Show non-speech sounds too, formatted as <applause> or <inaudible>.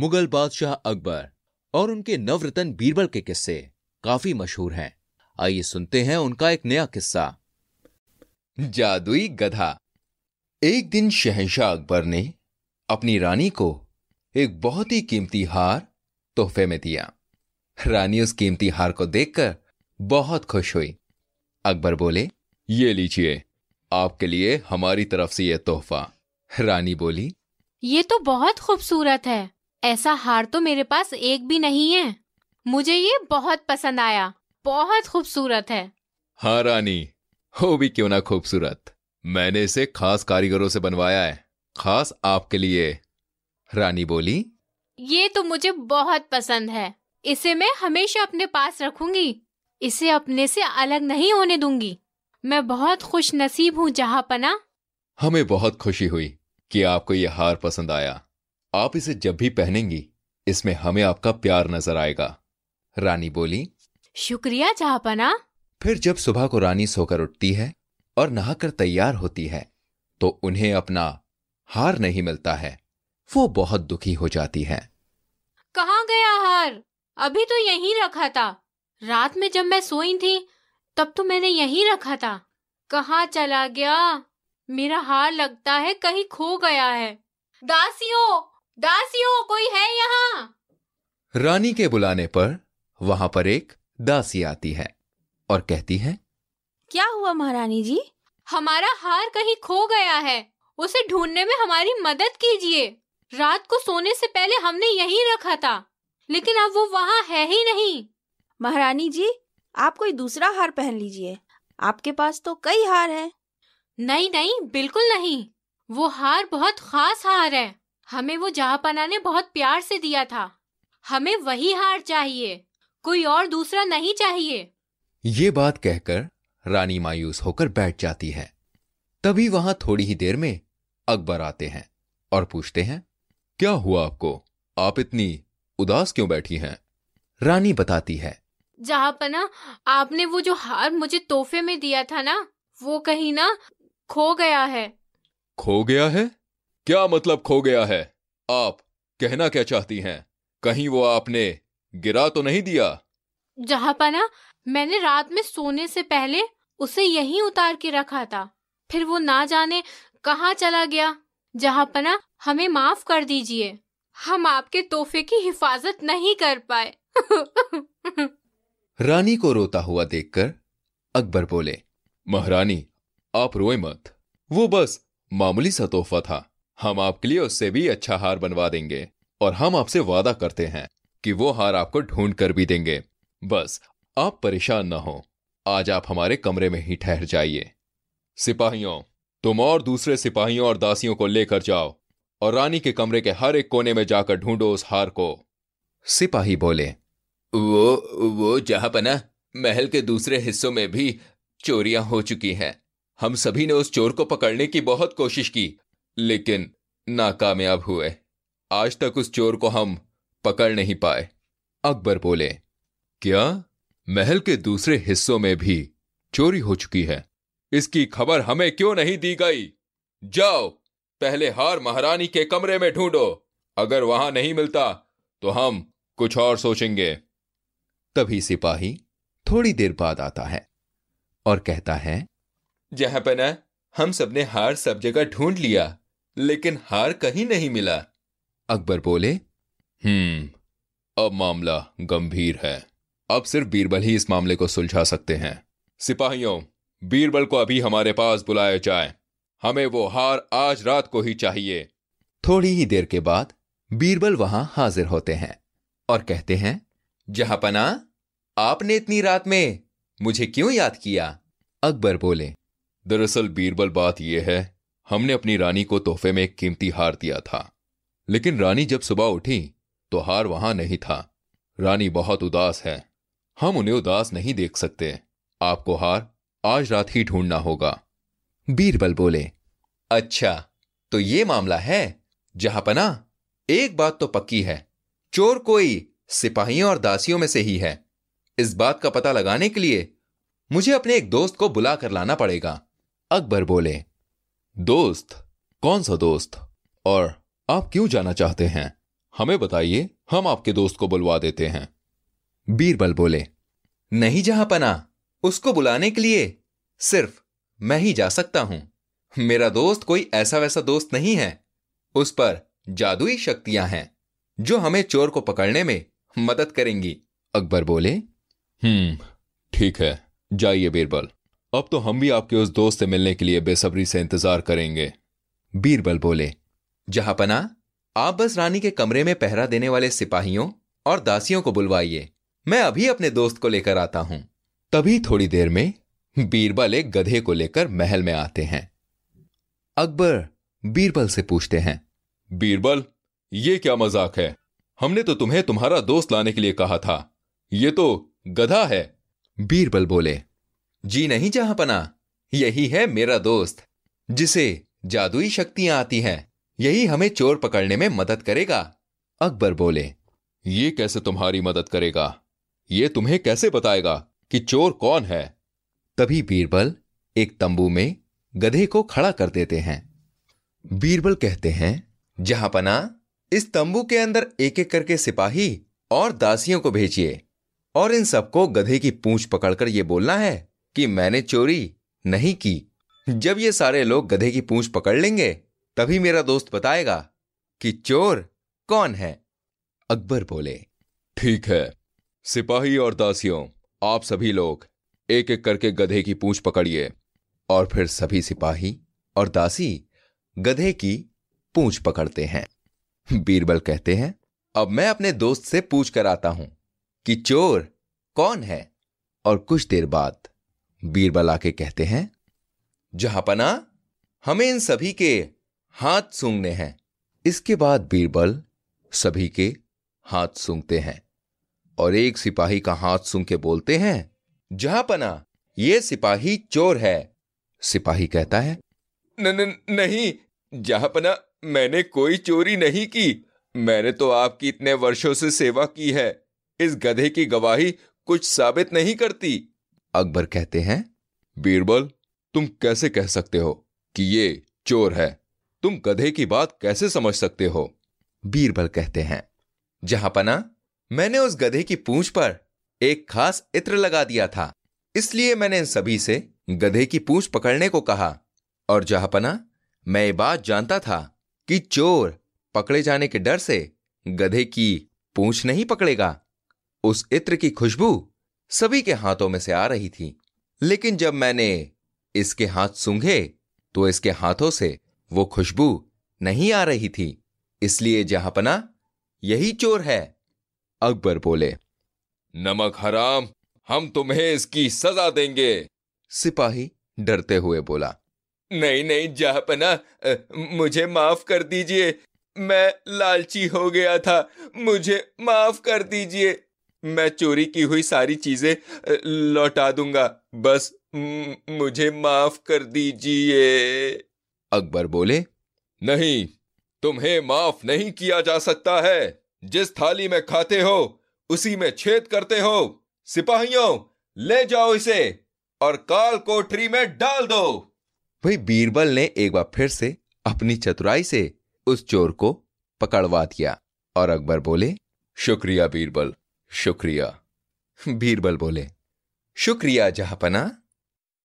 मुगल बादशाह अकबर और उनके नवरतन बीरबल के किस्से काफ़ी मशहूर हैं। आइए सुनते हैं उनका एक नया किस्सा। जादुई गधा। एक दिन शहंशाह अकबर ने अपनी रानी को एक बहुत ही कीमती हार तोहफे में दिया। रानी उस कीमती हार को देखकर बहुत खुश हुई। अकबर बोले, ये लीजिए, आपके लिए हमारी तरफ़ से यह तोहफा। रानी बोली, ये तो बहुत खूबसूरत है। ऐसा हार तो मेरे पास एक भी नहीं है। मुझे ये बहुत पसंद आया। बहुत खूबसूरत है। हाँ रानी। हो भी क्यों ना खूबसूरत। मैंने इसे खास कारीगरों से बनवाया है। खास आपके लिए। रानी बोली ये तो मुझे बहुत पसंद है। इसे मैं हमेशा अपने पास रखूँगी। इसे अपने से अलग नहीं होने दूँगी। मैं बहुत खुश नसीब हूँ जहाँ पना। हमें बहुत खुशी हुई कि आपको यह हार पसंद आया। आप इसे जब भी पहनेंगी इसमें हमें आपका प्यार नज़र आएगा। रानी बोली शुक्रिया जहापना फिर जब सुबह को रानी सोकर उठती है और नहाकर तैयार होती है तो उन्हें अपना हार नहीं मिलता है वो बहुत दुखी हो जाती है। कहाँ गया हार? अभी तो यहीं रखा था। रात में जब मैं सोई थी तब तो मैंने यहीं रखा था। कहाँ चला गया? मेरा हार लगता है कहीं खो गया है। दासियों! दासियों कोई है यहाँ? रानी के बुलाने पर वहाँ पर एक दासी आती है और कहती है क्या हुआ महारानी जी? हमारा हार कहीं खो गया है। उसे ढूँढने में हमारी मदद कीजिए। रात को सोने से पहले हमने यहीं रखा था लेकिन अब वो वहाँ है ही नहीं। महारानी जी आप कोई दूसरा हार पहन लीजिए। आपके पास तो कई हार हैं। नहीं नहीं बिल्कुल नहीं। वो हार बहुत खास हार है। हमें वो जहापना ने बहुत प्यार से दिया था। हमें वही हार चाहिए। कोई और दूसरा नहीं चाहिए। ये बात कहकर रानी मायूस होकर बैठ जाती है। तभी वहाँ थोड़ी ही देर में अकबर आते हैं और पूछते हैं क्या हुआ आपको? आप इतनी उदास क्यों बैठी हैं? रानी बताती है जहापना आपने वो जो हार मुझे तोहफे में दिया था ना वो कहीं ना खो गया है। खो गया है? क्या मतलब खो गया है? आप कहना क्या चाहती हैं? कहीं वो आपने गिरा तो नहीं दिया? जहापना मैंने रात में सोने से पहले उसे यहीं उतार के रखा था। फिर वो ना जाने कहाँ चला गया? जहाँ पना हमें माफ़ कर दीजिए। हम आपके तोहफे की हिफाजत नहीं कर पाए। <laughs> रानी को रोता हुआ देखकर अकबर बोले महारानी आप रोए मत। वो बस मामूली सा तोहफा था। हम आपके लिए उससे भी अच्छा हार बनवा देंगे और हम आपसे वादा करते हैं कि वो हार आपको ढूंढ कर भी देंगे। बस, आप परेशान ना हो। आज आप हमारे कमरे में ही ठहर जाइए। सिपाहियों, तुम और दूसरे सिपाहियों और दासियों को लेकर जाओ और रानी के कमरे के हर एक कोने में जाकर ढूंढो उस हार को। सिपाही बोले, वो वो जहाँ जहापना, महल के दूसरे हिस्सों में भी चोरियाँ हो चुकी हैं। हम सभी ने उस चोर को पकड़ने की बहुत कोशिश की। लेकिन नाकामयाब हुए। आज तक उस चोर को हम पकड़ नहीं पाए। अकबर बोले, क्या? महल के दूसरे हिस्सों में भी चोरी हो चुकी है। इसकी खबर हमें क्यों नहीं दी गई? जाओ, पहले हार महारानी के कमरे में ढूंढो। अगर वहाँ नहीं मिलता तो हम कुछ और सोचेंगे। तभी सिपाही थोड़ी देर बाद आता है और कहता है, जहाँ पना, हम सबने हार सब जगह ढूंढ लिया। लेकिन हार कहीं नहीं मिला। अकबर बोले हम्म अब मामला गंभीर है। अब सिर्फ़ बीरबल ही इस मामले को सुलझा सकते हैं। सिपाहियों, बीरबल को अभी हमारे पास बुलाया जाए। हमें वो हार आज रात को ही चाहिए थोड़ी ही देर के बाद बीरबल वहाँ हाजिर होते हैं और कहते हैं जहापना आपने इतनी रात में मुझे क्यों याद किया अकबर बोले, दरअसल बीरबल बात यह है हमने अपनी रानी को तोहफे में एक कीमती हार दिया था। लेकिन रानी जब सुबह उठी तो हार वहाँ नहीं था। रानी बहुत उदास है। हम उन्हें उदास नहीं देख सकते। आपको हार आज रात ही ढूंढना होगा। बीरबल बोले अच्छा तो ये मामला है, जहाँ पना एक बात तो पक्की है। चोर कोई सिपाहियों और दासियों में से ही है। इस बात का पता लगाने के लिए मुझे अपने एक दोस्त को बुला कर लाना पड़ेगा। अकबर बोले दोस्त? कौन सा दोस्त? और आप क्यों जाना चाहते हैं? हमें बताइए, हम आपके दोस्त को बुलवा देते हैं। बीरबल बोले, नहीं जहाँ पना, उसको बुलाने के लिए सिर्फ़ मैं ही जा सकता हूँ। मेरा दोस्त कोई ऐसा वैसा दोस्त नहीं है। उस पर जादुई शक्तियाँ हैं, जो हमें चोर को पकड़ने में मदद करेंगी। अकबर बोले हम्म ठीक है, जाइए बीरबल। अब तो हम भी आपके उस दोस्त से मिलने के लिए बेसब्री से इंतज़ार करेंगे। बीरबल बोले, जहाँ पना, आप बस रानी के कमरे में पहरा देने वाले सिपाहियों और दासियों को बुलवाइए। मैं अभी अपने दोस्त को लेकर आता हूँ। तभी थोड़ी देर में बीरबल एक गधे को लेकर महल में आते हैं। अकबर, बीरबल से पूछते हैं, बीरबल, ये क्या मज़ाक है? हमने तो तुम्हें तुम्हारा दोस्त लाने के लिए कहा था। ये तो गधा है। बीरबल बोले जी नहीं जहाँ पना यही है मेरा दोस्त, जिसे जादुई शक्तियाँ आती हैं। यही हमें चोर पकड़ने में मदद करेगा। अकबर बोले, ये कैसे तुम्हारी मदद करेगा? ये तुम्हें कैसे बताएगा कि चोर कौन है? तभी बीरबल एक तंबू में गधे को खड़ा कर देते हैं। बीरबल कहते हैं जहाँ पना इस तंबू के अंदर एक एक करके सिपाही और दासियों को भेजिए, और इन सबको गधे की पूंछ पकड़कर यह बोलना है। कि मैंने चोरी नहीं की। जब ये सारे लोग गधे की पूंछ पकड़ लेंगे, तभी मेरा दोस्त बताएगा कि चोर कौन है। अकबर बोले, ठीक है, सिपाही और दासियों, आप सभी लोग एक एक करके गधे की पूंछ पकड़िए और फिर सभी सिपाही और दासी गधे की पूंछ पकड़ते हैं। बीरबल कहते हैं, अब मैं अपने दोस्त से पूछ कर आता हूँ कि चोर कौन है? और कुछ देर बाद बीरबल आके कहते हैं जहाँ पना हमें इन सभी के हाथ सूंघने हैं। इसके बाद बीरबल सभी के हाथ सूंघते हैं और एक सिपाही का हाथ सूंघ के बोलते हैं जहाँ पना ये सिपाही चोर है। सिपाही कहता है न, न, नहीं जहाँ पना मैंने कोई चोरी नहीं की। मैंने तो आपकी इतने वर्षों से सेवा की है। इस गधे की गवाही कुछ साबित नहीं करती। अकबर कहते हैं, बीरबल, तुम कैसे कह सकते हो कि ये चोर है? तुम गधे की बात कैसे समझ सकते हो? बीरबल कहते हैं, जहाँ पना, मैंने उस गधे की पूंछ पर एक खास इत्र लगा दिया था। इसलिए मैंने इन सभी से गधे की पूंछ पकड़ने को कहा। और जहाँ पना, मैं ये बात जानता था कि चोर पकड़े जाने के डर से गधे की पूंछ नहीं पकड़ेगा। उस इत्र की खुशबू सभी के हाथों में से आ रही थी। लेकिन जब मैंने इसके हाथ सूंघे तो इसके हाथों से वो खुशबू नहीं आ रही थी। इसलिए जहापना, यही चोर है, अकबर बोले। नमक हराम, हम तुम्हें इसकी सजा देंगे। सिपाही डरते हुए बोला। नहीं नहीं, जहापना मुझे माफ़ कर दीजिए। मैं लालची हो गया था। मुझे माफ़ कर दीजिए। मैं चोरी की हुई सारी चीज़ें लौटा दूँगा। बस मुझे माफ़ कर दीजिए। अकबर बोले नहीं तुम्हें माफ़ नहीं किया जा सकता है। जिस थाली में खाते हो उसी में छेद करते हो। सिपाहियों ले जाओ इसे और काल कोठरी में डाल दो। भाई बीरबल ने एक बार फिर से अपनी चतुराई से उस चोर को पकड़वा दिया और अकबर बोले शुक्रिया बीरबल। शुक्रिया। बीरबल बोले शुक्रिया जहापना